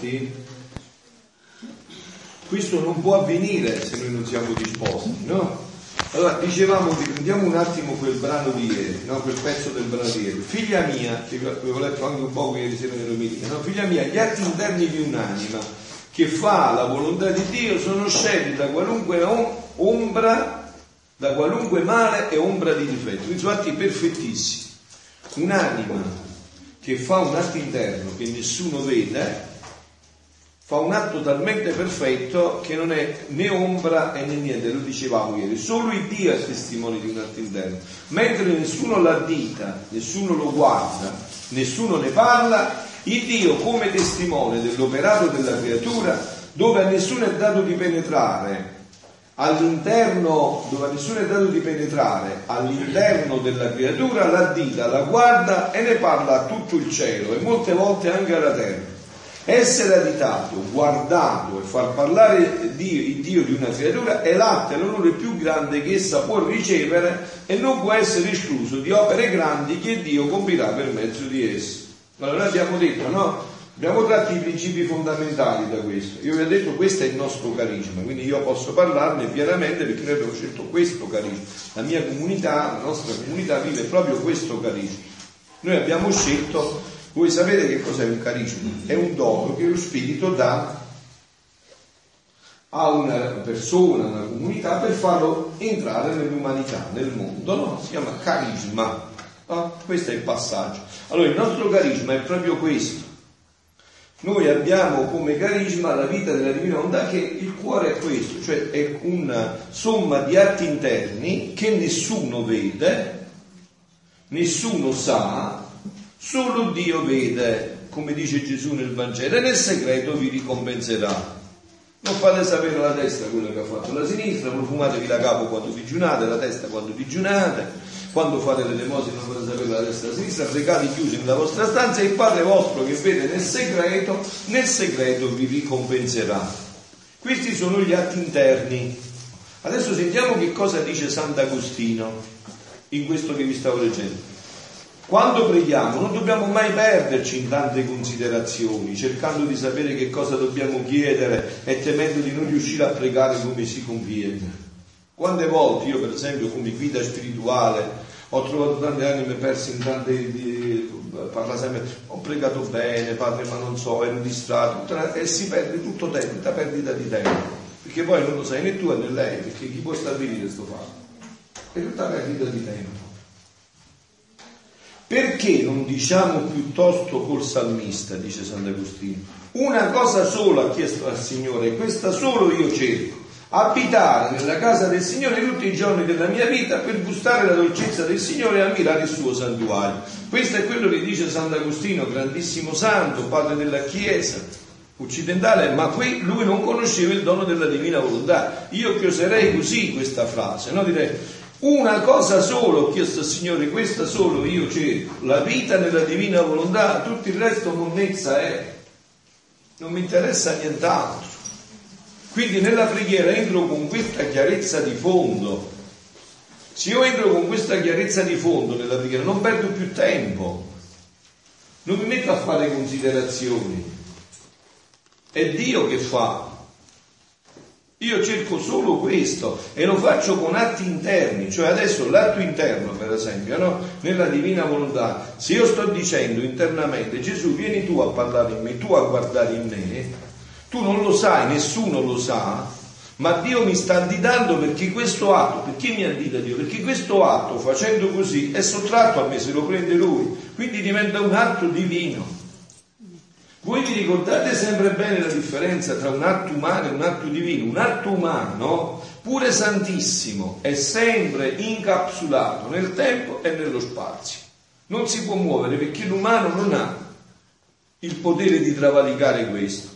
disposti, questo non può avvenire se noi non siamo disposti, no? Allora, dicevamo, riprendiamo un attimo quel brano di ieri, no? quel pezzo del brano di ieri. Figlia mia, che avevo letto anche un po' ieri sera nell'omelia, no? figlia mia, gli atti interni di un'anima che fa la volontà di Dio sono scelti da qualunque ombra, da qualunque male e ombra di difetto. Quindi sono atti perfettissimi. Un'anima che fa un atto interno che nessuno vede, fa un atto talmente perfetto che non è né ombra né niente, lo dicevamo ieri, solo il Dio è testimone di un atto interno, mentre nessuno l'addita, nessuno lo guarda, nessuno ne parla, il Dio come testimone dell'operato della creatura, dove a nessuno è dato di penetrare all'interno, dove a nessuno è dato di penetrare all'interno della creatura, l'addita, la guarda e ne parla a tutto il cielo e molte volte anche alla terra. Essere aditato, guardato e far parlare Dio, il Dio di una creatura è l'atto e l'onore più grande che essa può ricevere e non può essere escluso di opere grandi che Dio compirà per mezzo di esse. Allora abbiamo detto, no? Abbiamo tratto i principi fondamentali da questo. Io vi ho detto questo è il nostro carisma, quindi io posso parlarne pienamente perché noi abbiamo scelto questo carisma. La mia comunità, la nostra comunità vive proprio questo carisma. Noi abbiamo scelto voi sapete che cos'è un carisma? È un dono che lo Spirito dà a una persona, a una comunità per farlo entrare nell'umanità, nel mondo, no? Si chiama carisma. No? Questo è il passaggio. Allora il nostro carisma è proprio questo. Noi abbiamo come carisma la vita della divina onda che il cuore è questo, cioè è una somma di atti interni che nessuno vede, nessuno sa, Solo Dio vede, come dice Gesù nel Vangelo, e nel segreto vi ricompenserà. Non fate sapere alla destra quello che ha fatto la sinistra, profumatevi la capo quando digiunate, la testa quando digiunate, quando fate le l'elemosina non fate sapere la destra e la sinistra, pregate chiusi nella vostra stanza e il Padre vostro che vede nel segreto, nel segreto vi ricompenserà. Questi sono gli atti interni. Adesso sentiamo che cosa dice Sant'Agostino in questo che vi stavo leggendo. Quando preghiamo non dobbiamo mai perderci in tante considerazioni, cercando di sapere che cosa dobbiamo chiedere e temendo di non riuscire a pregare come si conviene. Quante volte io, per esempio, come guida spirituale, ho trovato tante anime perse in tante. Parla sempre, ho pregato bene, padre, ma non so, ero distratto, e si perde tutto tempo, tutta perdita di tempo, perché poi non lo sai né tu né lei, perché chi può stabilire questo fatto? È tutta perdita di tempo. Perché non diciamo piuttosto col salmista, dice Sant'Agostino, una cosa sola ha chiesto al Signore e questa solo io cerco, abitare nella casa del Signore tutti i giorni della mia vita per gustare la dolcezza del Signore e ammirare il suo santuario. Questo è quello che dice Sant'Agostino, grandissimo santo, padre della Chiesa occidentale, ma qui lui non conosceva il dono della divina volontà. Io chioserei così questa frase, no? direi una cosa solo ho chiesto al Signore, questa solo io cerco, la vita nella divina volontà, tutto il resto monnezza è. Non mi interessa nient'altro. Quindi nella preghiera entro con questa chiarezza di fondo. Se io entro con questa chiarezza di fondo nella preghiera non perdo più tempo, non mi metto a fare considerazioni. È Dio che fa, io cerco solo questo e lo faccio con atti interni, cioè adesso l'atto interno, per esempio, no? nella divina volontà, se io sto dicendo internamente Gesù vieni tu a parlare in me, tu a guardare in me, tu non lo sai, nessuno lo sa, ma Dio mi sta additando perché questo atto, perché mi addita Dio? Perché questo atto facendo così è sottratto a me se lo prende Lui, quindi diventa un atto divino. Voi vi ricordate sempre bene la differenza tra un atto umano e un atto divino? Un atto umano, pure santissimo, è sempre incapsulato nel tempo e nello spazio. Non si può muovere perché l'umano non ha il potere di travalicare questo.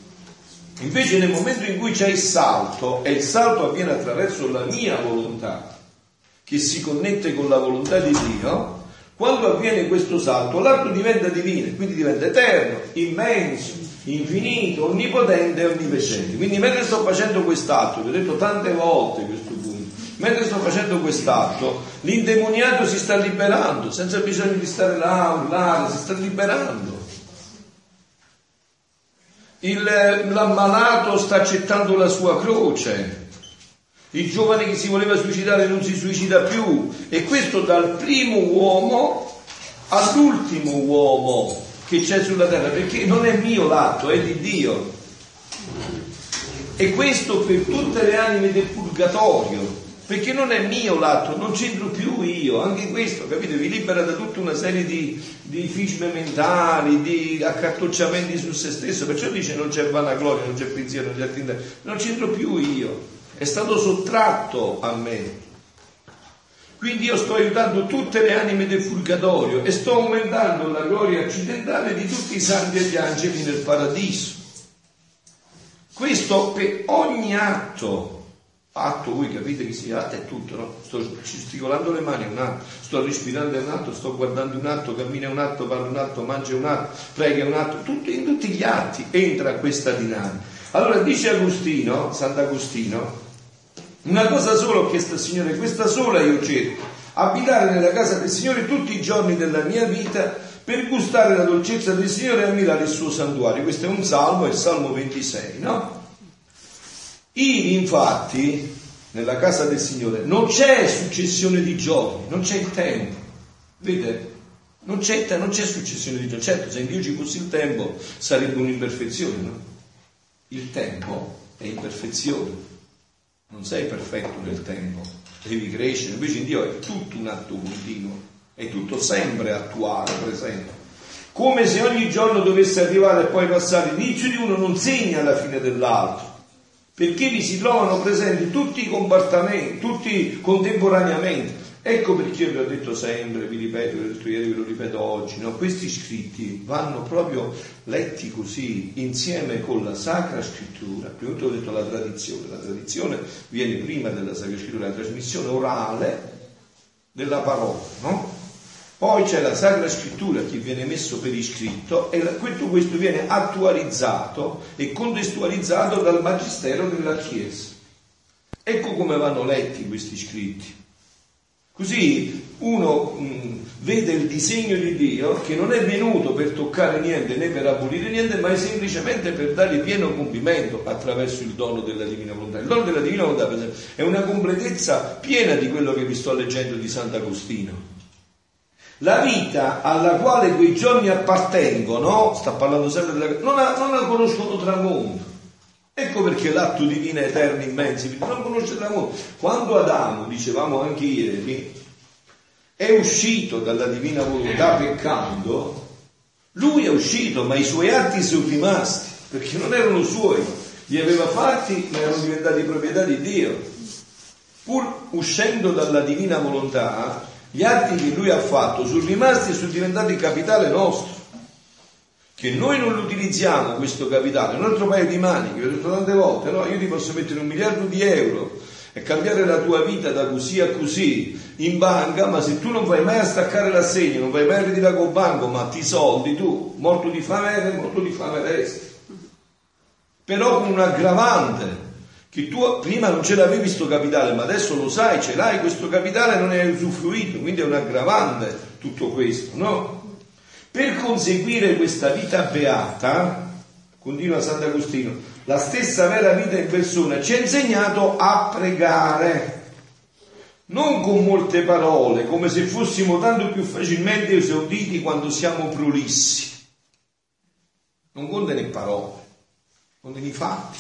Invece nel momento in cui c'è il salto, e il salto avviene attraverso la mia volontà, che si connette con la volontà di Dio, quando avviene questo salto, l'atto diventa divino, quindi diventa eterno, immenso, infinito, onnipotente e onnipotente. Quindi mentre sto facendo quest'atto, vi ho detto tante volte questo punto, mentre sto facendo quest'atto, l'indemoniato si sta liberando, senza bisogno di stare là urlare, si sta liberando. il, l'ammalato sta accettando la sua croce, il giovane che si voleva suicidare non si suicida più. E questo dal primo uomo all'ultimo uomo che c'è sulla terra, perché non è mio l'atto, è di Dio. E questo per tutte le anime del purgatorio, perché non è mio l'atto, non c'entro più io, anche questo, capite, vi libera da tutta una serie di, di fisme mentali, di accartocciamenti su se stesso, perciò dice non c'è vanagloria, non c'è pensiero, non c'è attività, non c'entro più io, è stato sottratto a me. Quindi io sto aiutando tutte le anime del purgatorio e sto aumentando la gloria accidentale di tutti i santi e gli angeli nel paradiso. Questo per ogni atto atto, voi capite che si atto è tutto, no? Sto gesticolando le mani, un atto, sto respirando un atto, sto guardando un atto, cammina un atto, parla un atto, mangia un atto, prega un atto, tutto, in tutti gli atti entra questa dinamica. Allora dice Agostino, Sant'Agostino, una cosa sola ho chiesto al Signore, questa sola io cerco, abitare nella casa del Signore tutti i giorni della mia vita per gustare la dolcezza del Signore e ammirare il suo santuario. Questo è un salmo, è il salmo 26, no? Ivi infatti, nella casa del Signore, non c'è successione di giorni, non c'è il tempo. Vedete? Non c'è, non c'è successione di giorni. Certo, se in Dio ci fosse il tempo sarebbe un'imperfezione, no? Il tempo è imperfezione. Non sei perfetto nel tempo, devi crescere. Invece in Dio è tutto un atto continuo, è tutto sempre attuale, presente. Come se ogni giorno dovesse arrivare e poi passare. L'inizio di uno non segna la fine dell'altro perché vi si trovano presenti tutti i comportamenti, tutti contemporaneamente. Ecco perché vi ho detto sempre, vi ripeto, vi ho detto ieri, ve lo ripeto oggi, no? questi scritti vanno proprio letti così, insieme con la Sacra Scrittura. Prima di tutto ho detto la tradizione, la tradizione viene prima della Sacra Scrittura, la trasmissione orale della parola, no? Poi c'è la Sacra Scrittura che viene messo per iscritto e tutto questo viene attualizzato e contestualizzato dal Magistero della Chiesa. Ecco come vanno letti questi scritti. Così uno mh, vede il disegno di Dio che non è venuto per toccare niente né per abolire niente, ma è semplicemente per dare pieno compimento attraverso il dono della divina volontà. Il dono della divina volontà, per esempio, è una completezza piena di quello che vi sto leggendo di Sant'Agostino la vita alla quale quei giorni appartengono, sta parlando sempre della non la, non la conoscono tramonto. Ecco perché l'atto divino è eterno, immenso, non conosce tramonto. Quando Adamo, dicevamo anche ieri, è uscito dalla divina volontà peccando, lui è uscito, ma i suoi atti sono rimasti, perché non erano suoi, li aveva fatti, ma erano diventati proprietà di Dio. Pur uscendo dalla divina volontà, gli atti che lui ha fatto sono rimasti e sono diventati capitale nostro. Che noi non lo utilizziamo questo capitale, un altro paio di mani, che ho detto tante volte, no? Io ti posso mettere un miliardo di euro e cambiare la tua vita da così a così in banca, ma se tu non vai mai a staccare l'assegno, non vai mai a ritirare col banco, ma ti soldi, tu, morto di fame, morto di fame resti. Però con un aggravante, che tu prima non ce l'avevi questo capitale, ma adesso lo sai, ce l'hai questo capitale, non hai usufruito, quindi è un aggravante tutto questo, no? Per conseguire questa vita beata, continua Sant'Agostino, la stessa vera vita in persona ci ha insegnato a pregare, non con molte parole, come se fossimo tanto più facilmente esauditi quando siamo prolissi. Non conta le parole, contano i fatti.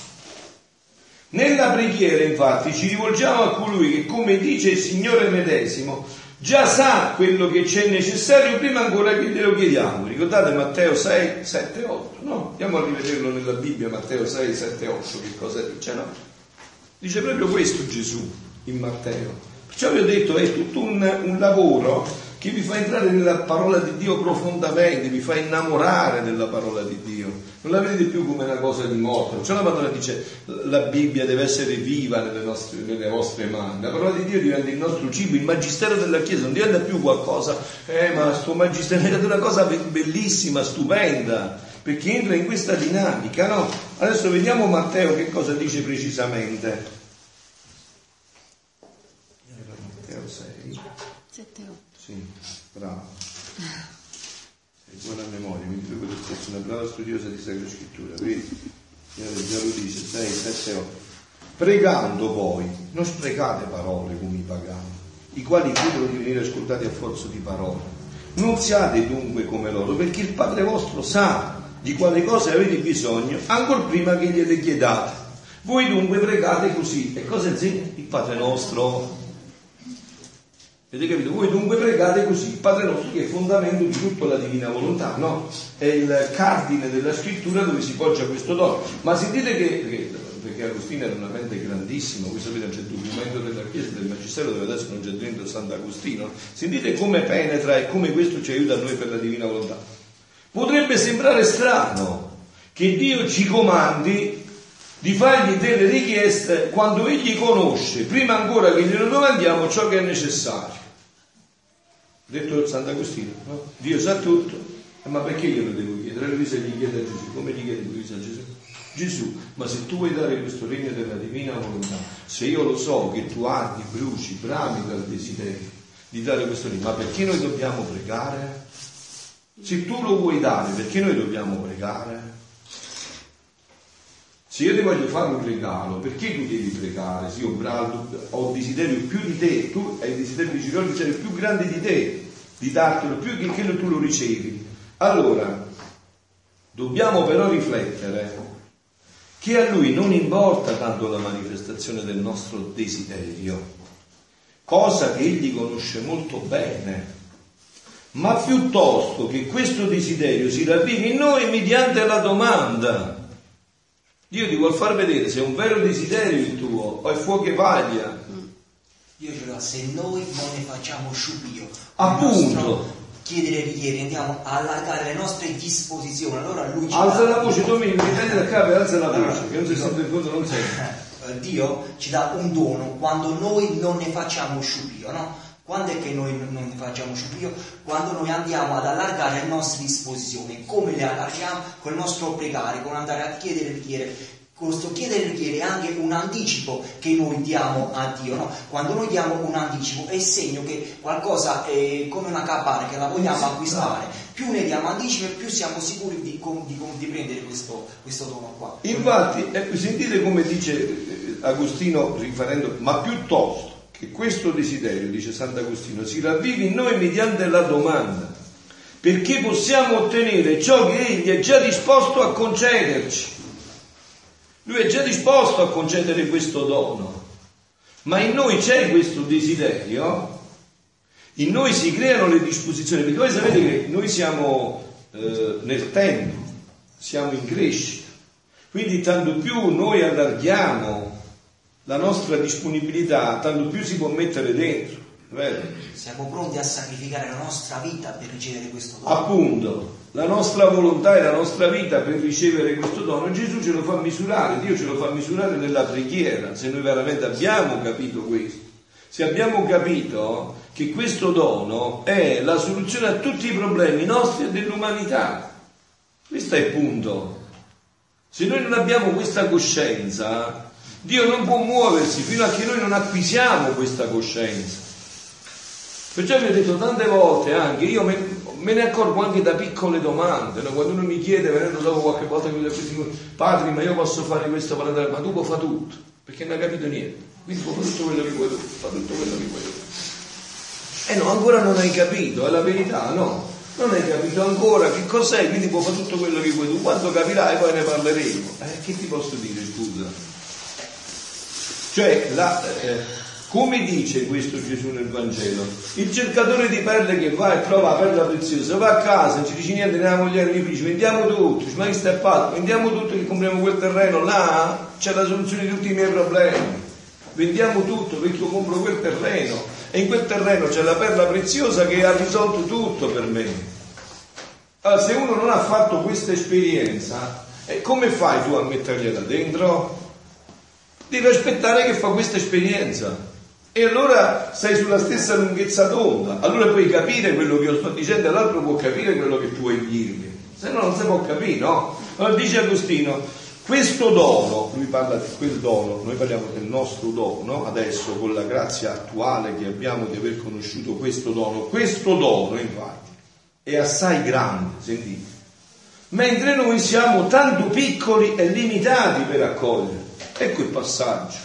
Nella preghiera infatti ci rivolgiamo a colui che, come dice il Signore medesimo, già sa quello che c'è necessario prima ancora che glielo chiediamo. Ricordate Matteo 6, 7, 8, no? Andiamo a rivederlo nella Bibbia, Matteo 6, 7, 8, che cosa dice, no? Dice proprio questo Gesù in Matteo. Perciò vi ho detto, è tutto un, un lavoro che vi fa entrare nella parola di Dio profondamente, vi fa innamorare della parola di Dio. Non la vedete più come una cosa di morto. Cioè la Madonna dice la Bibbia deve essere viva nelle, nostre, nelle vostre mani. La parola di Dio diventa il nostro cibo, il magistero della Chiesa, non diventa più qualcosa, eh ma sto magistero è una cosa bellissima, stupenda, perché entra in questa dinamica, no? Adesso vediamo Matteo che cosa dice precisamente. Matteo 6. 7, 8. Sì, bravo. buona memoria, mi dico lo stesso, una brava studiosa di Sacra Scrittura, vedi? Già lo dice, 6, 7, 8. Pregando poi, non sprecate parole come i pagani, i quali credono di venire ascoltati a forza di parole. Non siate dunque come loro, perché il Padre vostro sa di quale cose avete bisogno, ancora prima che gliele chiedate. Voi dunque pregate così. E cosa insegna il Padre nostro? Avete capito? Voi dunque pregate così, il Padre nostro che è fondamento di tutta la divina volontà, no? È il cardine della scrittura dove si poggia questo dono. Ma sentite che, che perché Agostino era una mente grandissima, voi sapete c'è il documento della Chiesa del Magistero dove adesso non c'è dentro Sant'Agostino, sentite come penetra e come questo ci aiuta a noi per la divina volontà. Potrebbe sembrare strano che Dio ci comandi di fargli delle richieste quando Egli conosce, prima ancora che glielo domandiamo, ciò che è necessario detto Sant'Agostino, no? Dio sa tutto, eh, ma perché glielo devo chiedere? Lui se gli chiede a Gesù, come gli chiede lui a Gesù? Gesù, ma se tu vuoi dare questo regno della divina volontà, se io lo so che tu ardi, bruci, brami dal desiderio di dare questo regno, ma perché noi dobbiamo pregare? Se tu lo vuoi dare, perché noi dobbiamo pregare? Se io ti voglio fare un regalo, perché tu devi pregare? Se io ho desiderio più di te, tu hai desiderio di il desiderio più grande di te, di dartelo più che, che tu lo ricevi. Allora, dobbiamo però riflettere che a lui non importa tanto la manifestazione del nostro desiderio, cosa che egli conosce molto bene, ma piuttosto che questo desiderio si ravvivi in noi mediante la domanda Dio ti vuol far vedere se è un vero desiderio il tuo o è fuoco e vaglia. Dio ce l'ha, se noi non ne facciamo sciupio, appunto. Chiedere richiedere, andiamo a allargare le nostre disposizioni, allora lui ci Alza la voce, mi prendi da capo e alza la voce, che non si sente in fondo, non sente. Eh, Dio ci dà un dono quando noi non ne facciamo sciupio, no? Quando è che noi non facciamo sciupio? Quando noi andiamo ad allargare le nostre disposizioni. Come le allarghiamo? Con il nostro pregare, con andare a chiedere e chiedere. Questo chiedere e richiedere è anche un anticipo che noi diamo a Dio. No? Quando noi diamo un anticipo è segno che qualcosa è come una cabana che la vogliamo acquistare. Più ne diamo anticipo e più siamo sicuri di, di, di prendere questo, questo, dono qua. Infatti, eh, sentite come dice eh, Agostino riferendo, ma piuttosto che questo desiderio, dice Sant'Agostino, si ravvivi in noi mediante la domanda, perché possiamo ottenere ciò che Egli è già disposto a concederci. Lui è già disposto a concedere questo dono, ma in noi c'è questo desiderio, in noi si creano le disposizioni, perché voi sapete che noi siamo eh, nel tempo, siamo in crescita, quindi tanto più noi allarghiamo la nostra disponibilità, tanto più si può mettere dentro. Vero? Siamo pronti a sacrificare la nostra vita per ricevere questo dono. Appunto, la nostra volontà e la nostra vita per ricevere questo dono. Gesù ce lo fa misurare, Dio ce lo fa misurare nella preghiera, se noi veramente abbiamo capito questo. Se abbiamo capito che questo dono è la soluzione a tutti i problemi nostri e dell'umanità. Questo è il punto. Se noi non abbiamo questa coscienza, Dio non può muoversi fino a che noi non acquisiamo questa coscienza. Perciò vi ho detto tante volte anche, io me, ne accorgo anche da piccole domande, no? quando uno mi chiede, venendo dopo qualche volta mi dico, padre, ma io posso fare questo ma tu puoi fare tutto, perché non hai capito niente, quindi puoi fare tutto quello che vuoi tu, fa tutto quello che vuoi tu. E eh no, ancora non hai capito, è la verità, no? Non hai capito ancora che cos'è, quindi puoi fare tutto quello che vuoi tu, quando capirai poi ne parleremo. Eh, che ti posso dire, scusa? Cioè, la, eh, come dice questo Gesù nel Vangelo? Il cercatore di perle che va e trova la perla preziosa, va a casa, ci dice niente, nella moglie mi dice vendiamo tutto, ma che stai fatto? Vendiamo tutto che compriamo quel terreno, là c'è la soluzione di tutti i miei problemi. Vendiamo tutto perché io compro quel terreno e in quel terreno c'è la perla preziosa che ha risolto tutto per me. Allora, se uno non ha fatto questa esperienza, eh, come fai tu a mettergliela dentro? Devi aspettare che fa questa esperienza. E allora sei sulla stessa lunghezza d'onda, allora puoi capire quello che io sto dicendo e l'altro può capire quello che tu vuoi dirmi, se no non si può capire, no? Allora dice Agostino, questo dono, lui parla di quel dono, noi parliamo del nostro dono, adesso con la grazia attuale che abbiamo di aver conosciuto questo dono, questo dono infatti è assai grande, sentite, mentre noi siamo tanto piccoli e limitati per accogliere. Ecco il passaggio.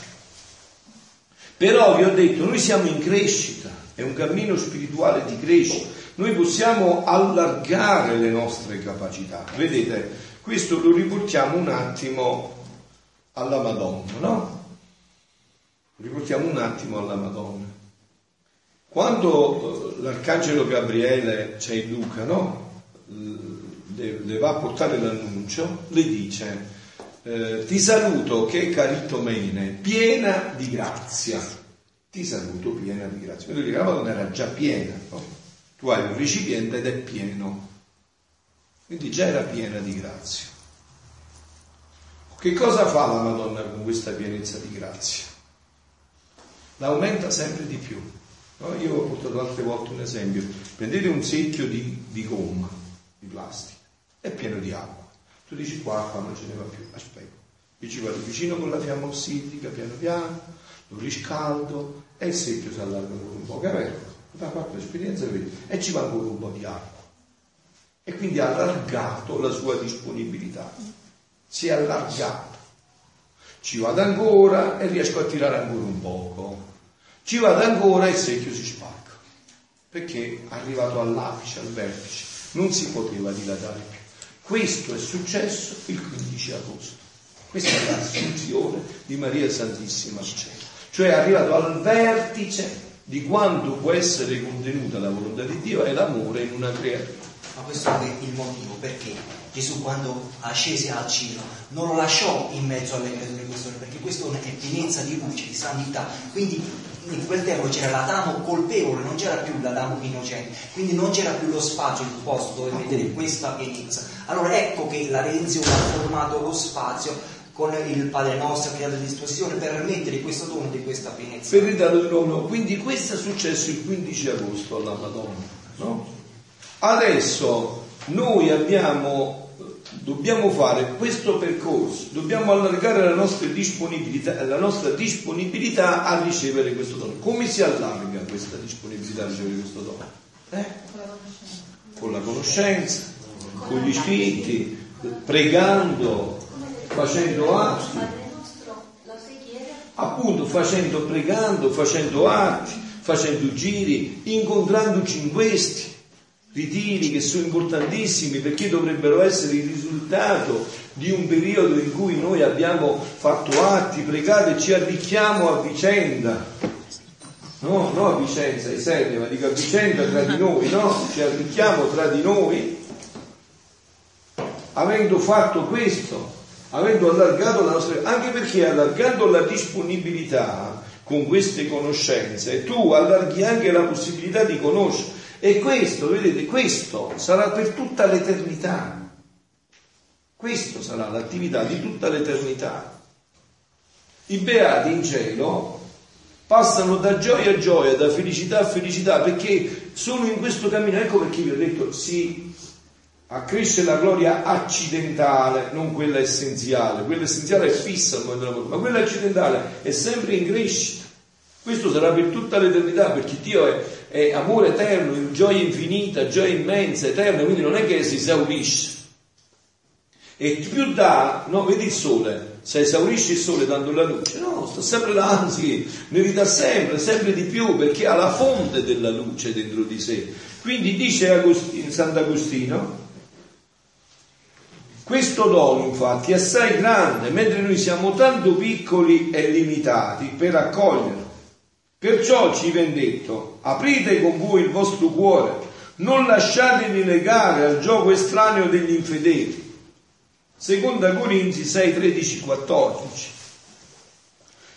Però vi ho detto, noi siamo in crescita, è un cammino spirituale di crescita, noi possiamo allargare le nostre capacità. Vedete, questo lo riportiamo un attimo alla Madonna, no? Riportiamo un attimo alla Madonna. Quando eh, l'arcangelo Gabriele c'è in Luca, no? Le, va a portare l'annuncio, le dice, eh, ti saluto che caritomene, piena di grazia. Ti saluto piena di grazia. Vedo che la Madonna era già piena, no? Tu hai un recipiente ed è pieno. Quindi già era piena di grazia. Che cosa fa la Madonna con questa pienezza di grazia? L'aumenta sempre di più. No? Io ho portato altre volte un esempio. Prendete un secchio di, di gomma, di plastica, è pieno di acqua. Tu dici qua acqua non ce ne va più, aspetta. Io ci vado vicino con la fiamma ossidica, piano piano, lo riscaldo e il secchio si allarga un po', vero? Da fatto esperienza vedi, e ci va ancora un po' di acqua. E quindi ha allargato la sua disponibilità. Si è allargato. Ci vado ancora e riesco a tirare ancora un poco ci vado ancora e il secchio si spacca, perché arrivato all'apice, al vertice, non si poteva dilatare più. Questo è successo il 15 agosto. Questa è l'assunzione di Maria Santissima al cielo. Cioè è arrivato al vertice di quanto può essere contenuta la volontà di Dio e l'amore in una creatura. Ma questo è il motivo perché Gesù quando ascese al cielo non lo lasciò in mezzo alle creature perché questo è pienezza di luce, di santità. Quindi in quel tempo c'era l'Adamo colpevole, non c'era più l'Adamo innocente, quindi non c'era più lo spazio, il posto dove vedere questa pienezza. Allora ecco che la redenzione ha formato lo spazio con il Padre nostro creato a disposizione per permettere questo dono di questa pienezza. Per ridarlo di nuovo, quindi questo è successo il 15 agosto alla Madonna. No? Adesso noi abbiamo dobbiamo fare questo percorso, dobbiamo allargare la nostra disponibilità, la nostra disponibilità a ricevere questo dono. Come si allarga questa disponibilità a ricevere questo dono? Eh? Con la conoscenza, con gli scritti, pregando, facendo atti. Appunto, facendo, pregando, facendo atti, facendo giri, incontrandoci in questi ritiri che sono importantissimi perché dovrebbero essere il risultato di un periodo in cui noi abbiamo fatto atti, pregato e ci arricchiamo a vicenda. No, no a Vicenza, ai Serni, ma dico a vicenda tra di noi, no? Ci arricchiamo tra di noi avendo fatto questo, avendo allargato la nostra... anche perché allargando la disponibilità con queste conoscenze, tu allarghi anche la possibilità di conoscere e questo, vedete, questo sarà per tutta l'eternità. Questo sarà l'attività di tutta l'eternità. I beati in cielo passano da gioia a gioia, da felicità a felicità, perché sono in questo cammino. Ecco perché vi ho detto, si accresce la gloria accidentale, non quella essenziale. Quella essenziale è fissa al momento della morte, ma quella accidentale è sempre in crescita. Questo sarà per tutta l'eternità, perché Dio è, è amore eterno, gioia infinita, gioia immensa, eterna, quindi non è che si esaurisce. E più dà, no, vedi il sole, se esaurisce il sole dando la luce, no, sta sempre là, anzi, ne ridà sempre, sempre di più, perché ha la fonte della luce dentro di sé. Quindi dice Agostino, Sant'Agostino, questo dono infatti è assai grande, mentre noi siamo tanto piccoli e limitati per accoglierlo. Perciò ci viene detto, aprite con voi il vostro cuore, non lasciatevi legare al gioco estraneo degli infedeli. Seconda Corinzi 6, 13, 14.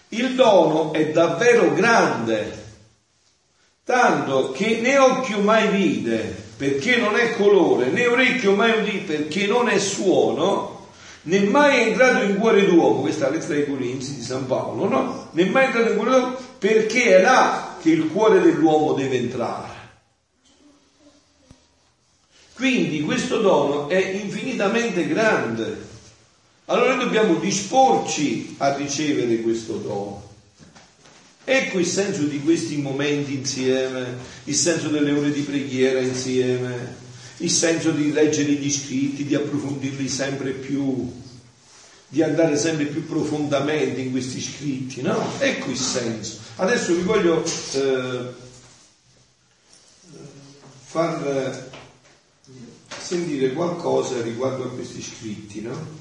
Il dono è davvero grande, tanto che né occhio mai vide, perché non è colore, né orecchio mai udì, perché non è suono, né mai è entrato in cuore d'uomo, questa è la lettera dei Corinzi di San Paolo, no? Né mai è entrato in cuore d'uomo perché è là che il cuore dell'uomo deve entrare. Quindi questo dono è infinitamente grande. Allora noi dobbiamo disporci a ricevere questo dono. Ecco il senso di questi momenti insieme, il senso delle ore di preghiera insieme, il senso di leggere gli scritti, di approfondirli sempre più, di andare sempre più profondamente in questi scritti, no? Ecco il senso. Adesso vi voglio eh, far sentire qualcosa riguardo a questi scritti, no?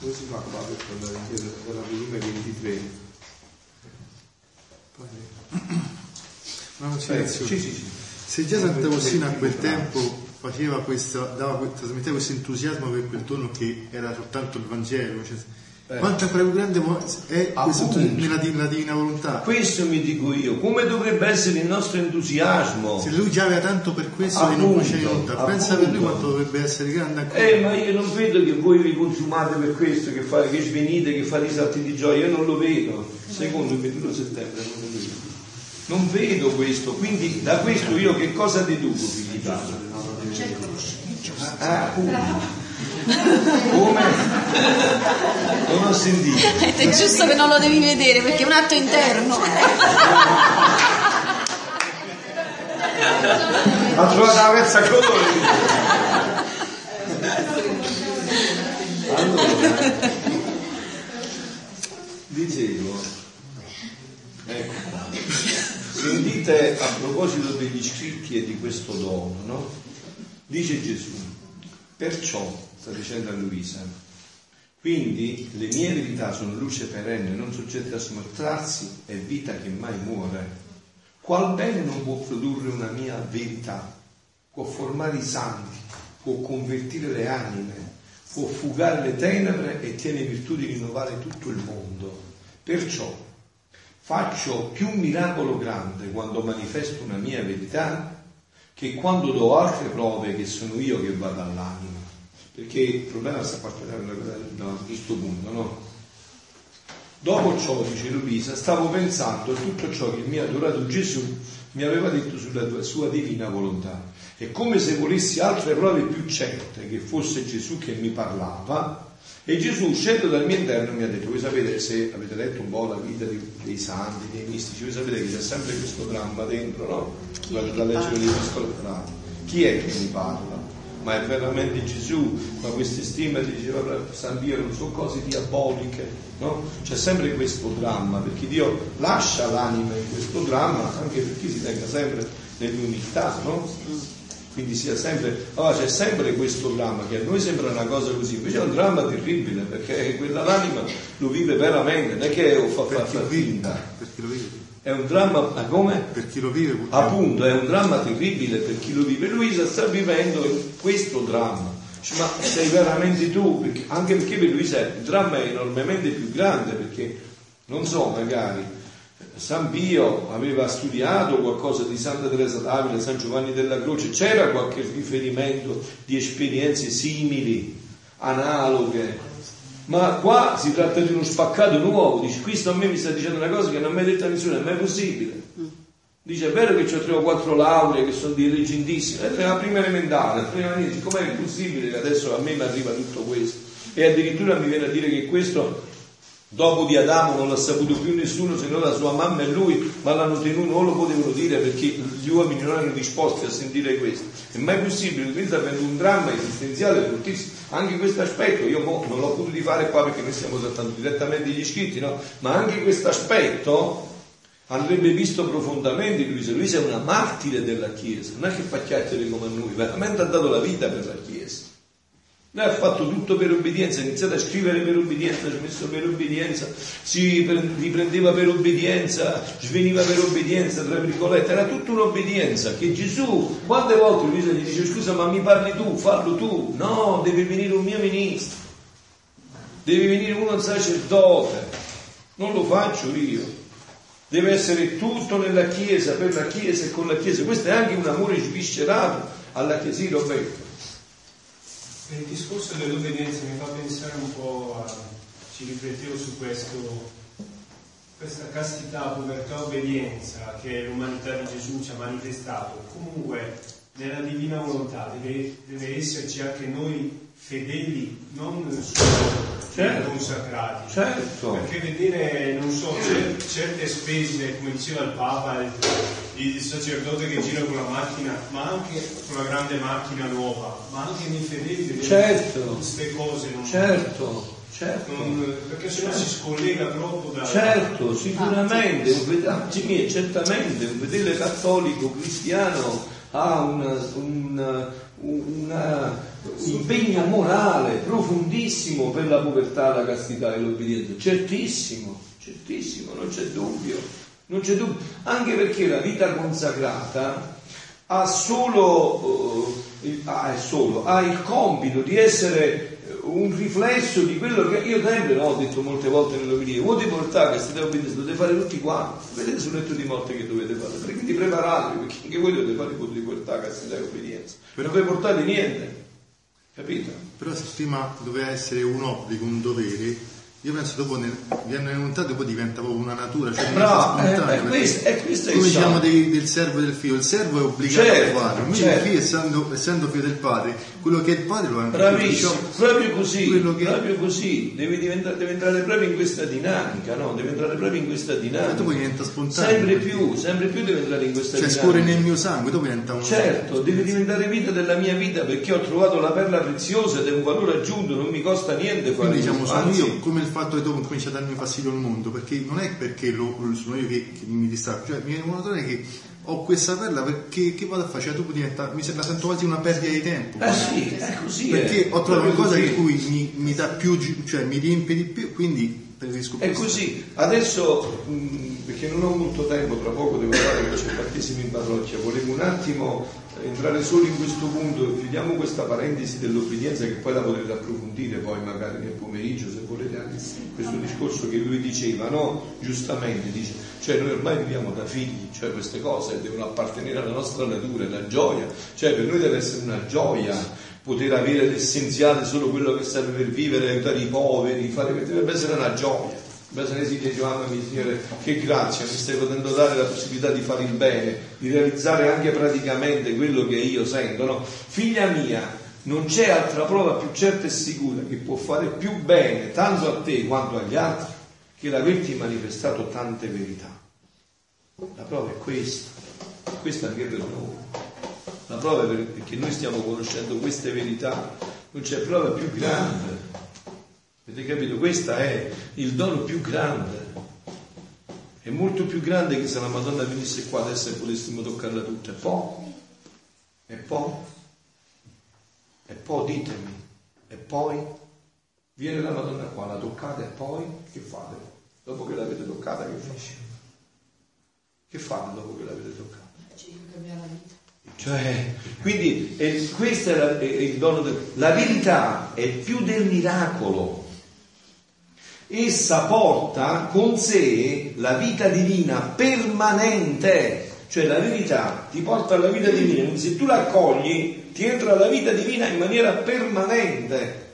Come si fa qua per tornare indietro dalla volume 23? Ma non silenzio. Sì, sì, sì. Se già Santa Faustina a quel tempo faceva questo, dava, trasmetteva questo entusiasmo per quel dono che era soltanto il Vangelo, cioè, eh. Quanto più grande è questo nella, nella divina volontà. Questo mi dico io, come dovrebbe essere il nostro entusiasmo? Se lui già aveva tanto per questo appunto, che non faceva nulla, pensa per lui quanto dovrebbe essere grande ancora. Eh, ma io non vedo che voi vi consumate per questo, che, fate, che svenite, che fate i salti di gioia, io non lo vedo. Secondo il 21 settembre non lo vedo. Non vedo questo, quindi da questo io che cosa deduco, figli di Ah, appunto. Come? Non ho sentito. È giusto che non lo devi vedere perché è un atto interno. Ha trovato la pezza colore. Allora, dicevo, ecco, sentite a proposito degli scritti e di questo dono, no? Dice Gesù, perciò sta dicendo a Luisa. Quindi le mie verità sono luce perenne, non soggette a smortrarsi, è vita che mai muore. Qual bene non può produrre una mia verità? Può formare i santi, può convertire le anime, può fugare le tenebre e tiene virtù di rinnovare tutto il mondo. Perciò faccio più miracolo grande quando manifesto una mia verità che quando do altre prove che sono io che vado all'anima perché il problema sta partendo da questo punto, no? Dopo ciò, dice Luisa, stavo pensando a tutto ciò che il mio adorato Gesù mi aveva detto sulla sua divina volontà. È come se volessi altre prove più certe che fosse Gesù che mi parlava. E Gesù, uscendo dal mio interno, mi ha detto: Voi sapete, se avete letto un po' la vita dei santi, dei mistici, voi sapete che c'è sempre questo dramma dentro, no? La, la leggere dei piccoli Chi è che mi parla? ma è veramente Gesù, ma queste stime, diceva San Pio, non sono cose diaboliche, no? C'è sempre questo dramma, perché Dio lascia l'anima in questo dramma anche perché si tenga sempre nell'umiltà, no? Quindi sia sempre, allora c'è sempre questo dramma che a noi sembra una cosa così, invece è un dramma terribile perché quella l'anima lo vive veramente, non è che fa, fa, fa finta. Perché lo vive è un dramma, ma come? Per chi lo vive. Appunto, è un dramma terribile per chi lo vive. Luisa sta vivendo questo dramma. ma sei veramente tu? Perché, anche perché per Luisa il dramma è enormemente più grande, perché non so, magari San Pio aveva studiato qualcosa di Santa Teresa d'Avila, San Giovanni della Croce, c'era qualche riferimento di esperienze simili, analoghe, ma qua si tratta di uno spaccato nuovo, dice questo a me mi sta dicendo una cosa che non mi ha detto a nessuno, è mai possibile. Dice è vero che ho tre o quattro lauree che sono di leggendissime, è la prima elementare, la prima dice com'è possibile che adesso a me mi arriva tutto questo? E addirittura mi viene a dire che questo dopo di Adamo non l'ha saputo più nessuno se non la sua mamma e lui, ma l'hanno tenuto, non lo potevano dire perché gli uomini non erano disposti a sentire questo. È mai possibile, qui sta avendo un dramma esistenziale fortissimo anche questo aspetto, io non l'ho potuto fare qua perché noi stiamo trattando direttamente gli iscritti, no? ma anche questo aspetto andrebbe visto profondamente Luisa. Luisa è una martire della Chiesa, non è che fa chiacchiere come a noi, veramente ha dato la vita per la Chiesa. Lei ha fatto tutto per obbedienza, ha iniziato a scrivere per obbedienza, ci ha messo per obbedienza, si riprendeva per obbedienza, sveniva per obbedienza, tra virgolette, era tutta un'obbedienza che Gesù, quante volte Luisa gli dice scusa ma mi parli tu, fallo tu, no, deve venire un mio ministro, deve venire uno sacerdote, non lo faccio io, deve essere tutto nella Chiesa, per la Chiesa e con la Chiesa, questo è anche un amore sviscerato alla Chiesa, Roberto il discorso dell'obbedienza mi fa pensare un po' a, ci riflettevo su questo, questa castità, povertà, obbedienza che l'umanità di Gesù ci ha manifestato. Comunque nella divina volontà deve, deve esserci anche noi fedeli, non solo Certo. consacrati. Certo. Perché vedere, non so, cer- certe spese, come diceva il Papa, il, sacerdote che gira con la macchina, ma anche con la grande macchina nuova, ma anche nei fedeli Certo. queste cose. Non, Certo, certo. non- perché sennò si scollega troppo da... Certo, sicuramente, un fedele, anzi, miei, certamente, un fedele cattolico cristiano ha un, un- una- un impegno morale profondissimo per la povertà, la castità e l'obbedienza, certissimo, certissimo, non c'è dubbio, non c'è dubbio, anche perché la vita consacrata ha solo, eh, il- ah, solo, ha il compito di essere eh, un riflesso di quello che io sempre no, ho detto molte volte nell'omelia, voi di portare che state obbedienza, dovete fare tutti quanti, vedete sul letto di morte che dovete fare, perché quindi preparatevi, perché anche voi dovete fare voti di portare che state obbedienza, non vi portate niente, capito? Però se prima doveva essere un obbligo, un dovere, io penso dopo nel, viene montato poi diventa proprio una natura, cioè Bravo, diventa eh, eh, questo- eh, questo è il come diciamo dei- del servo e del figlio, il servo è obbligato Certo, a fare, invece certo. il figlio essendo, essendo figlio del padre, quello che è il padre lo ha anche Bravissimo, proprio così, che- proprio così, devi diventare, deve entrare proprio in questa dinamica, no? Deve entrare proprio in questa dinamica. dopo diventa spontaneo, Sempre più, sempre più deve entrare in questa Cioè dinamica. scorre nel mio sangue, dopo diventa un... Certo, deve diventare vita della mia vita perché ho trovato la perla preziosa ed è un valore aggiunto, non mi costa niente fare Quindi diciamo questo, sono io come il fatto che dopo comincia a darmi fastidio il mondo, perché non è perché lo, sono io che, che mi distacco, cioè mi viene una notare che ho questa perla perché che vado a fare? Cioè dopo diventa, mi sembra sento quasi una perdita di tempo. Eh sì, è così. perché è. ho trovato qualcosa in cui mi, mi dà più, cioè mi riempie di più, quindi preferisco È così, adesso mh, perché non ho molto tempo, tra poco devo fare che c'è il battesimo in parrocchia, volevo un attimo entrare solo in questo punto, chiudiamo questa parentesi dell'obbedienza che poi la potete approfondire poi magari nel pomeriggio se volete anche questo discorso che lui diceva, no? Giustamente dice, cioè noi ormai viviamo da figli, cioè queste cose devono appartenere alla nostra natura, una gioia, cioè per noi deve essere una gioia poter avere l'essenziale solo quello che serve per vivere, aiutare i poveri, fare dovrebbe essere una gioia. Bisogna dire Giovanna, mio Signore, che grazia mi stai potendo dare la possibilità di fare il bene, di realizzare anche praticamente quello che io sento. No? Figlia mia, non c'è altra prova più certa e sicura che può fare più bene tanto a te quanto agli altri che l'averti manifestato tante verità. La prova è questa, questa anche per noi. La prova è per- perché noi stiamo conoscendo queste verità, non c'è prova più grande. Avete capito? Questo è il dono più grande. È molto più grande che se la Madonna venisse qua adesso e potessimo toccarla tutta. E poi? E poi? E poi ditemi. E poi? Viene la Madonna qua, la toccate e poi che fate? Dopo che l'avete toccata che fate? Che fate dopo che l'avete toccata? Cioè, quindi è- questo è, la- è il dono. La verità è più del miracolo. Essa porta con sé la vita divina permanente. Cioè la verità ti porta alla vita divina. Quindi se tu la accogli, ti entra la vita divina in maniera permanente.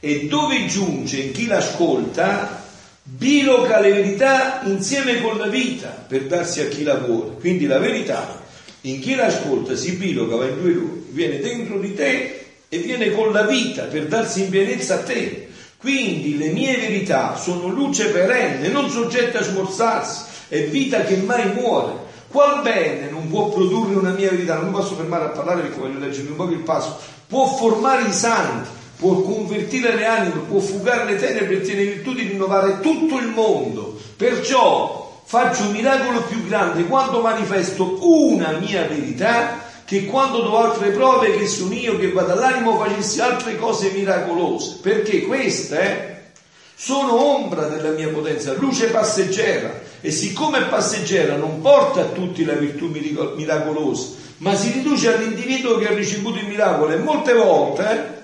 E dove giunge chi l'ascolta, biloca le verità insieme con la vita per darsi a chi la vuole. Quindi la verità in chi l'ascolta si biloca, va in due luoghi, viene dentro di te e viene con la vita per darsi in pienezza a te. Quindi le mie verità sono luce perenne, non soggetta a smorzarsi, è vita che mai muore. Qual bene non può produrre una mia verità? Non mi posso fermare a parlare perché voglio leggermi un po' il passo. Può formare i santi, può convertire le anime, può fugare le tenebre e tiene virtù di rinnovare tutto il mondo. Perciò faccio un miracolo più grande quando manifesto una mia verità che quando do altre prove che sono io che vado all'animo facessi altre cose miracolose. Perché queste sono ombra della mia potenza, luce passeggera e siccome è passeggera non porta a tutti la virtù miraco- miracolosa, ma si riduce all'individuo che ha ricevuto il miracolo e molte volte eh,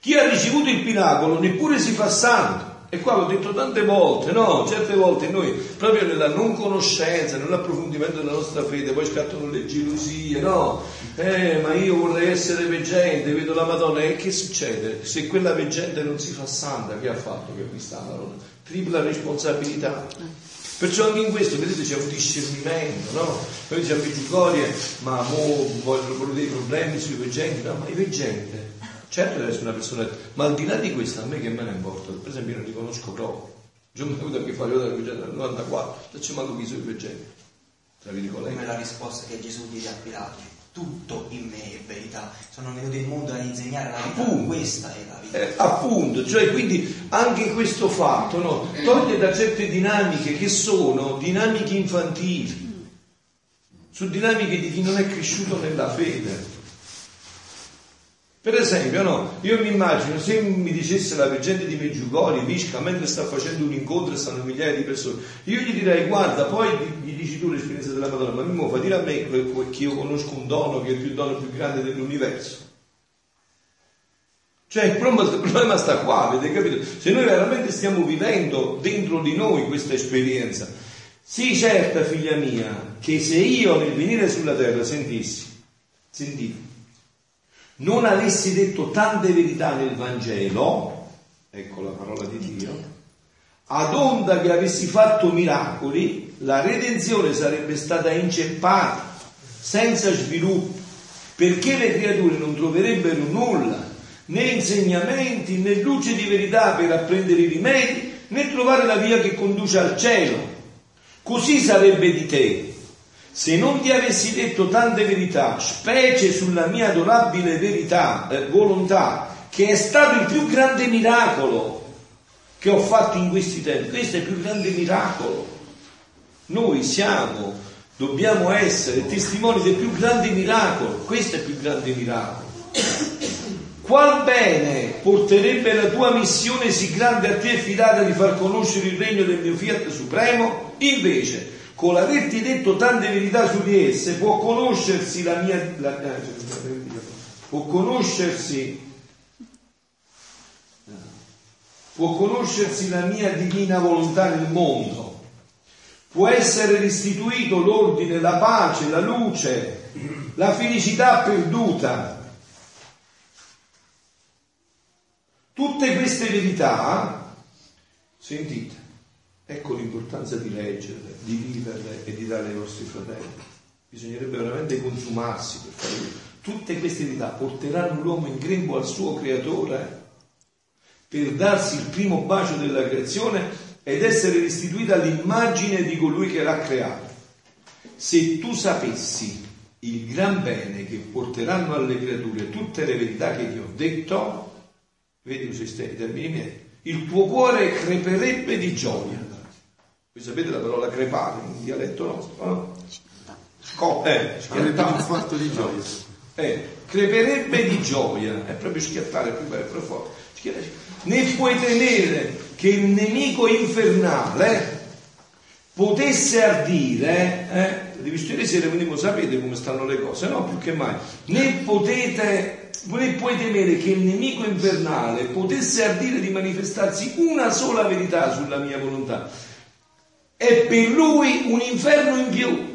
chi ha ricevuto il miracolo neppure si fa santo. E qua l'ho detto tante volte, no? Certe volte noi, proprio nella non conoscenza, nell'approfondimento della nostra fede, poi scattano le gelosie, no? Eh, ma io vorrei essere veggente, vedo la Madonna, e che succede? Se quella veggente non si fa santa, che ha fatto che qui sta la Madonna? Tripla responsabilità. Perciò anche in questo, vedete, c'è un discernimento, no? Noi diciamo Viggiugorie, ma mo porre dei problemi sui veggenti, no? Ma i veggenti Certo deve essere una persona, ma al di là di questo, a me che me ne importa? Per esempio, io non li conosco proprio. Io mi avuto a che fare dal 94, non c'è manco chi sono i. Tra virgolette. Come la risposta che Gesù diede a Pilato. Tutto in me è verità. Sono venuto in mondo a insegnare la verità. Appunto. Questa è la vita. Eh, appunto, cioè quindi anche questo fatto no, toglie da certe dinamiche che sono dinamiche infantili, su dinamiche di chi non è cresciuto nella fede. Per esempio, no, io mi immagino se mi dicesse la veggente di Meggiugori, Visca, mentre sta facendo un incontro e stanno migliaia di persone, io gli direi, guarda, poi gli dici tu l'esperienza della Madonna, ma mi fa dire a me che io conosco un dono che è il dono più grande dell'universo. Cioè il problema, sta qua, avete capito? Se noi veramente stiamo vivendo dentro di noi questa esperienza, sii certa, figlia mia, che se io nel venire sulla terra sentissi, sentite, non avessi detto tante verità nel Vangelo, ecco la parola di Dio, ad onda che avessi fatto miracoli, la redenzione sarebbe stata inceppata, senza sviluppo, perché le creature non troverebbero nulla, né insegnamenti, né luce di verità per apprendere i rimedi, né trovare la via che conduce al cielo. Così sarebbe di te, se non ti avessi detto tante verità, specie sulla mia adorabile verità, eh, volontà, che è stato il più grande miracolo che ho fatto in questi tempi, questo è il più grande miracolo. Noi siamo, dobbiamo essere testimoni del più grande miracolo, questo è il più grande miracolo. Qual bene porterebbe la tua missione sì grande a te fidata di far conoscere il regno del mio fiat supremo? Invece, con l'averti detto tante verità su di esse, può conoscersi la mia... La, eh, può conoscersi... Può conoscersi la mia divina volontà nel mondo. Può essere restituito l'ordine, la pace, la luce, la felicità perduta. Tutte queste verità, sentite, Ecco l'importanza di leggerle, di viverle e di dare ai vostri fratelli. Bisognerebbe veramente consumarsi per fare questo. Tutte queste verità porteranno l'uomo in grembo al suo creatore per darsi il primo bacio della creazione ed essere restituita all'immagine di colui che l'ha creato. Se tu sapessi il gran bene che porteranno alle creature tutte le verità che ti ho detto, vedi usi i termini miei, il tuo cuore creperebbe di gioia voi sapete la parola crepare in dialetto nostro, no? Sco- eh, un fatto di gioia. Eh, creperebbe di gioia, è proprio schiattare più bello, più forte. Né puoi temere che il nemico infernale potesse ardire, eh? devi studiare sera, quindi sapete come stanno le cose, no? Più che mai. Né potete, né puoi temere che il nemico infernale potesse ardire di manifestarsi una sola verità sulla mia volontà è per lui un inferno in più.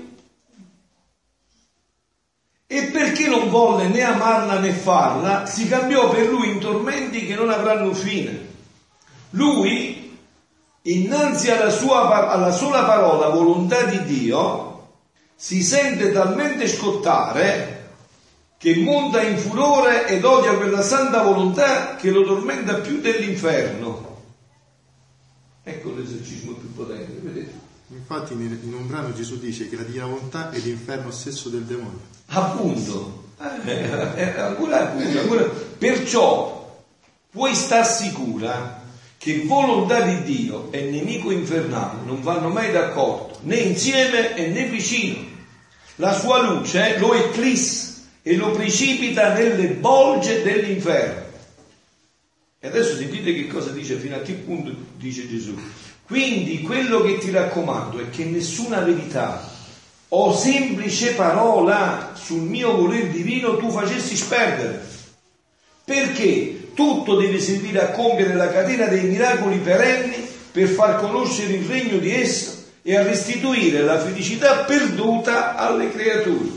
E perché non volle né amarla né farla, si cambiò per lui in tormenti che non avranno fine. Lui, innanzi alla, sua, alla sola parola volontà di Dio, si sente talmente scottare che monta in furore ed odia quella santa volontà che lo tormenta più dell'inferno. Ecco l'esorcismo più potente? Infatti in un brano Gesù dice che la divina volontà è l'inferno stesso del demonio. Appunto, eh, eh, ancora, ancora. perciò puoi star sicura che volontà di Dio e nemico infernale non vanno mai d'accordo, né insieme e né vicino. La sua luce lo eclissa e lo precipita nelle bolge dell'inferno. E adesso sentite che cosa dice, fino a che punto dice Gesù. Quindi quello che ti raccomando è che nessuna verità o semplice parola sul mio voler divino tu facessi sperdere. Perché tutto deve servire a compiere la catena dei miracoli perenni per far conoscere il regno di esso e a restituire la felicità perduta alle creature.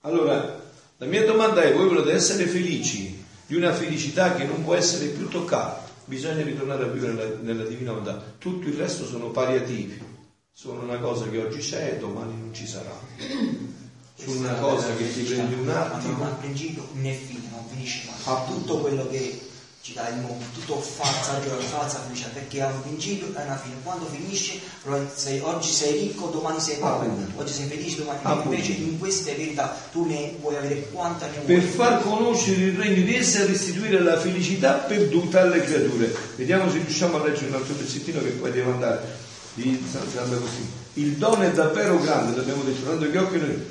Allora, la mia domanda è, voi volete essere felici di una felicità che non può essere più toccata, bisogna ritornare a vivere nella, nella divina volontà. Tutto il resto sono paliativi, sono una cosa che oggi c'è e domani non ci sarà. su una cosa che ti prende un Ma non attimo. ha principio né fine, non finisce mai. Appunto. Tutto quello che ci tutto falsa gioia, falsa felicità, perché ha un principio e una fine. Quando finisce, sei- oggi sei ricco, domani sei povero, oggi sei felice, domani Appunto. invece in queste verità tu ne vuoi avere quanta ne per vuoi. far conoscere il regno di essa e restituire la felicità perduta alle creature. Vediamo se riusciamo a leggere un altro pezzettino che poi devo andare di San Agostino. Il dono è davvero grande, l'abbiamo detto, tanto gli occhi noi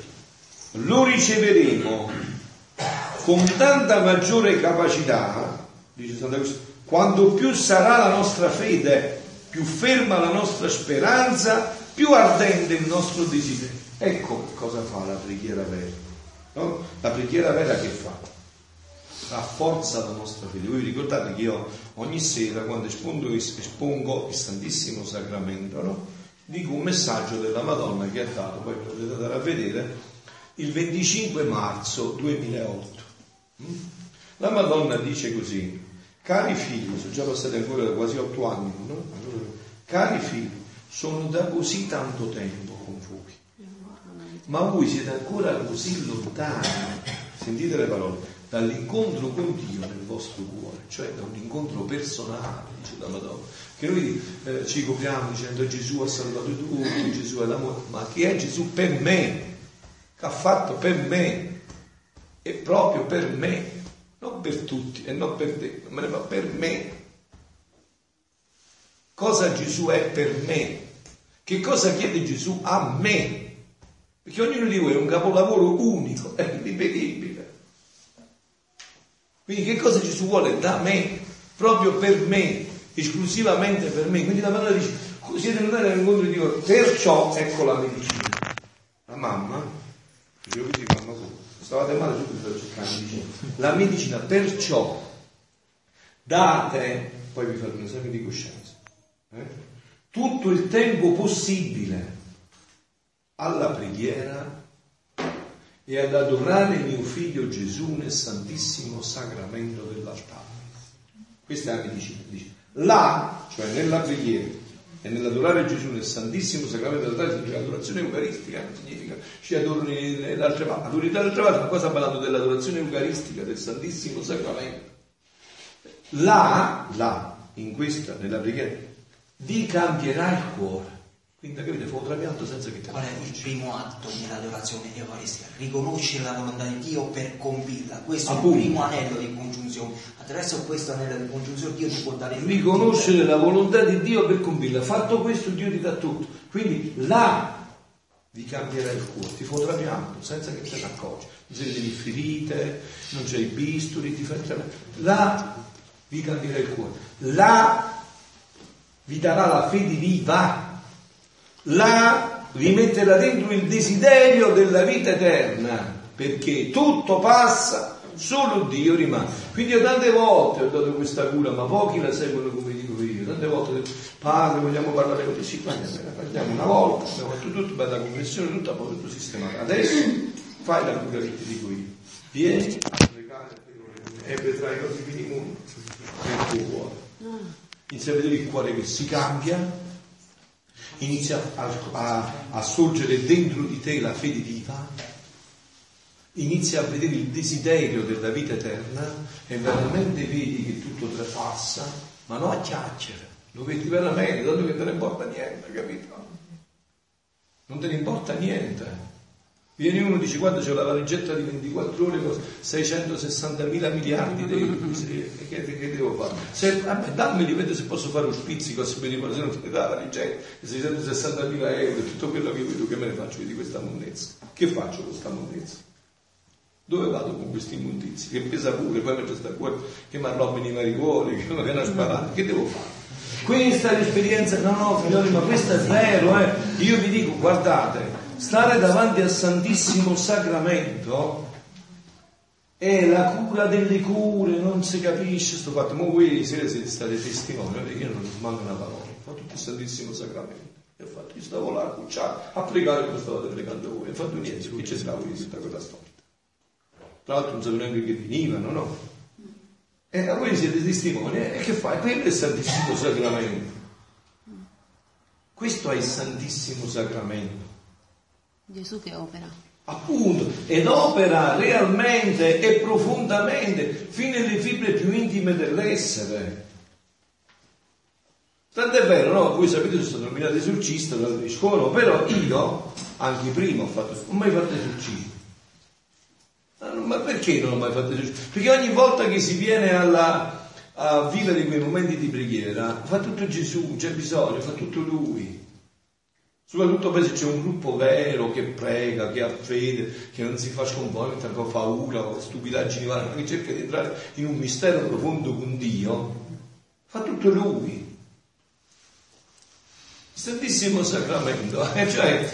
lo riceveremo con tanta maggiore capacità, dice Sant'Agostino, quando più sarà la nostra fede, più ferma la nostra speranza, più ardente il nostro desiderio. Ecco cosa fa la preghiera vera. no? La preghiera vera che fa? Rafforza la nostra fede. Voi vi ricordate che io ogni sera quando espongo, espongo il Santissimo Sacramento, no? dico un messaggio della Madonna che ha dato, poi potete andare a vedere, il 25 marzo 2008. Mm? La Madonna dice così, cari figli, sono già passati ancora quasi otto anni, no? cari figli, sono da così tanto tempo con voi, ma voi siete ancora così lontani, sentite le parole, dall'incontro con Dio nel vostro cuore, cioè da un incontro personale, dice la Madonna, che noi eh, ci copriamo dicendo Gesù ha salvato tutti, Gesù è l'amore, ma chi è Gesù per me? Che ha fatto per me? E proprio per me, non per tutti e non per te, ma per me. Cosa Gesù è per me? Che cosa chiede Gesù a me? Perché ognuno di voi è un capolavoro unico, è irripetibile. Quindi che cosa Gesù vuole da me? Proprio per me, esclusivamente per me. Quindi la parola dice, siete lontani dall'incontro di Dio, perciò ecco la medicina. La mamma, dicevo così, mamma, stavate male subito cercare, dice, la medicina, perciò date, poi vi fate un esame di coscienza, eh? tutto il tempo possibile alla preghiera e ad adorare mio figlio Gesù nel santissimo sacramento dell'altare. Questa è la medicina. Là, cioè nella preghiera e nell'adorare Gesù nel santissimo sacramento dell'altare, significa l'adorazione eucaristica, non significa ci adorano nelle altre parti. Adori dall'altra parte, ma qua sta parlando dell'adorazione eucaristica del santissimo sacramento. Là, là, in questa, nella preghiera, vi cambierà il cuore. Quindi capite, fa un trapianto senza che Qual è il primo atto dell'adorazione eucaristica? Riconoscere la volontà di Dio per compirla. Questo è Appunto. il primo anello di congiunzione. Attraverso questo anello di congiunzione Dio ti può dare riconoscere la volontà di Dio per compirla. Fatto questo Dio ti dà tutto. Quindi là vi cambierà il cuore, ti fa trapianto senza che te ne accorgi. Non siete delle ferite, non c'è i bisturi, ti fa trapianto. Là vi cambierà il cuore. Là vi darà la fede viva. Là vi metterà dentro il desiderio della vita eterna. Perché tutto passa, solo Dio rimane. Quindi io tante volte ho dato questa cura, ma pochi la seguono come dico io. Tante volte padre, vogliamo parlare con te? Sì, la parliamo una volta, abbiamo fatto tutto, bella confessione, tutto a tutto sistemato. Adesso fai la cura che ti dico io. Vieni a pregare e vedrai cose che di mondo nel tuo cuore. Inizia a vedere il cuore che si cambia, inizia a, a- a sorgere dentro di te la fede viva, inizia a vedere il desiderio della vita eterna e veramente vedi che tutto trapassa, ma non a chiacchiere, lo vedi veramente, tanto che te ne importa niente, capito? Non te ne importa niente. Viene uno e dice guarda c'è la valigetta di 24 ore con 660 mila miliardi di euro, che, che devo fare? Se, vabbè, dammeli, vedo se posso fare un spizzico, se mi ricordo, se non ti dà la valigetta, 660 mila euro, tutto quello che vedo che me ne faccio di questa mondezza. Che faccio con questa mondezza? Dove vado con questi immondizi? Che pesa pure, poi mentre sta qua, che mi arrobbino i maricuori, che mi a sparare, che devo fare? Questa è l'esperienza, no, no, figlioli, ma questo è vero, eh. Io vi dico, guardate, stare davanti al Santissimo Sacramento è la cura delle cure, non si capisce sto fatto. Ma voi ieri sera siete stati testimoni, perché io non manco una parola, ho fatto il Santissimo Sacramento. E ho fatto, io stavo là a a pregare come stavate pregando voi, ho fatto niente, che c'è stavo io tutta quella storia. Tra l'altro non sapevo neanche che venivano, no? E a voi siete testimoni, e che fai? Quello è il Santissimo Sacramento. Questo è il Santissimo Sacramento. Gesù che opera. appunto, ed opera realmente e profondamente fino alle fibre più intime dell'essere. Tant'è vero, no? Voi sapete sono nominato esorcista dal vescovo, però io, anche prima, ho fatto, non ho mai fatto esorcismo. Ma perché non ho mai fatto esorcismo? Perché ogni volta che si viene alla, a vivere quei momenti di preghiera, fa tutto Gesù, c'è bisogno, fa tutto Lui. Soprattutto poi se c'è un gruppo vero che prega, che ha fede, che non si fa sconvolgere, che ha paura o stupidaggini ma che cerca di entrare in un mistero profondo con Dio, fa tutto Lui. Santissimo Sacramento, eh? cioè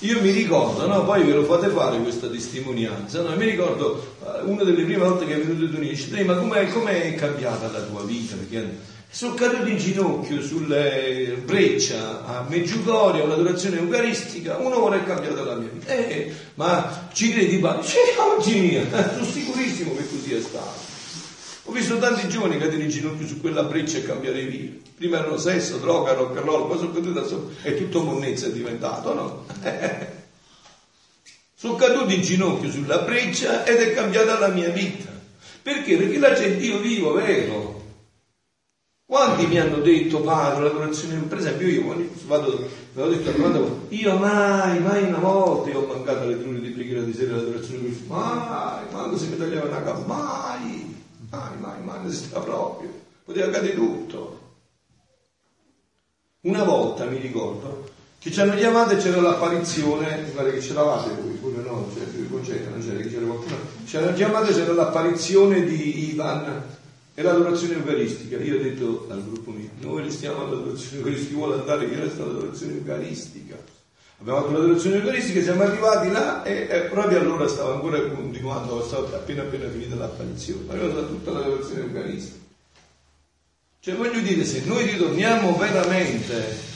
io mi ricordo, no? poi ve lo fate fare questa testimonianza, no? mi ricordo uh, una delle prime volte che è venuto tu mi dice, ma com'è, com'è cambiata la tua vita? Perché sono caduto in ginocchio sulle breccia a Meggiugorio, all'adorazione eucaristica, un'ora è cambiata la mia vita. Eh, ma ci credi padre? Sì, oggi mia, sono sicurissimo che così è stato. Ho visto tanti giovani cadere in ginocchio su quella breccia e cambiare vita. Prima erano sesso, droga, rock and roll, poi sono caduti adesso è tutto monnezza è diventato, no? sono caduto in ginocchio sulla breccia ed è cambiata la mia vita. Perché? Perché la gente, io vivo, vero? Quanti mi hanno detto, padre, l'adorazione, per esempio io quando vado, ve l'ho detto quando, io mai, mai una volta ho mancato le riunioni di preghiera di sera l'adorazione, mai, quando si mi tagliava una gamba, mai, mai, mai, mai, non esisteva proprio, poteva accadere tutto. Una volta mi ricordo che ci hanno chiamato e c'era l'apparizione, mi pare che c'eravate voi, pure no, cioè, non c'era, non c'era, c'era qualcuno, ci hanno chiamato e c'era l'apparizione di Ivan e l'adorazione eucaristica. Io ho detto al gruppo mio, noi restiamo all'adorazione eucaristica, vuole andare, io resto all'adorazione eucaristica. Abbiamo fatto l'adorazione eucaristica, siamo arrivati là e, e proprio allora stavo ancora continuando, stavo appena appena finita l'apparizione, ma fatto tutta l'adorazione eucaristica. Cioè voglio dire, se noi ritorniamo veramente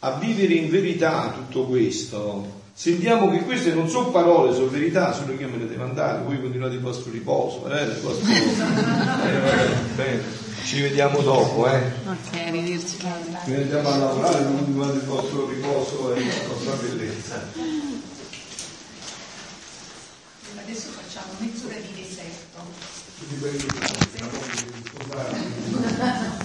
a vivere in verità tutto questo, Sentiamo che queste non sono parole, sono verità, solo che me le devo andare, voi continuate il vostro riposo, eh, il vostro... eh, bene, ci vediamo dopo, eh. Ok, arrivederci. Ci andiamo a lavorare, continuate il vostro riposo e la vostra bellezza. Adesso facciamo mezz'ora di deserto.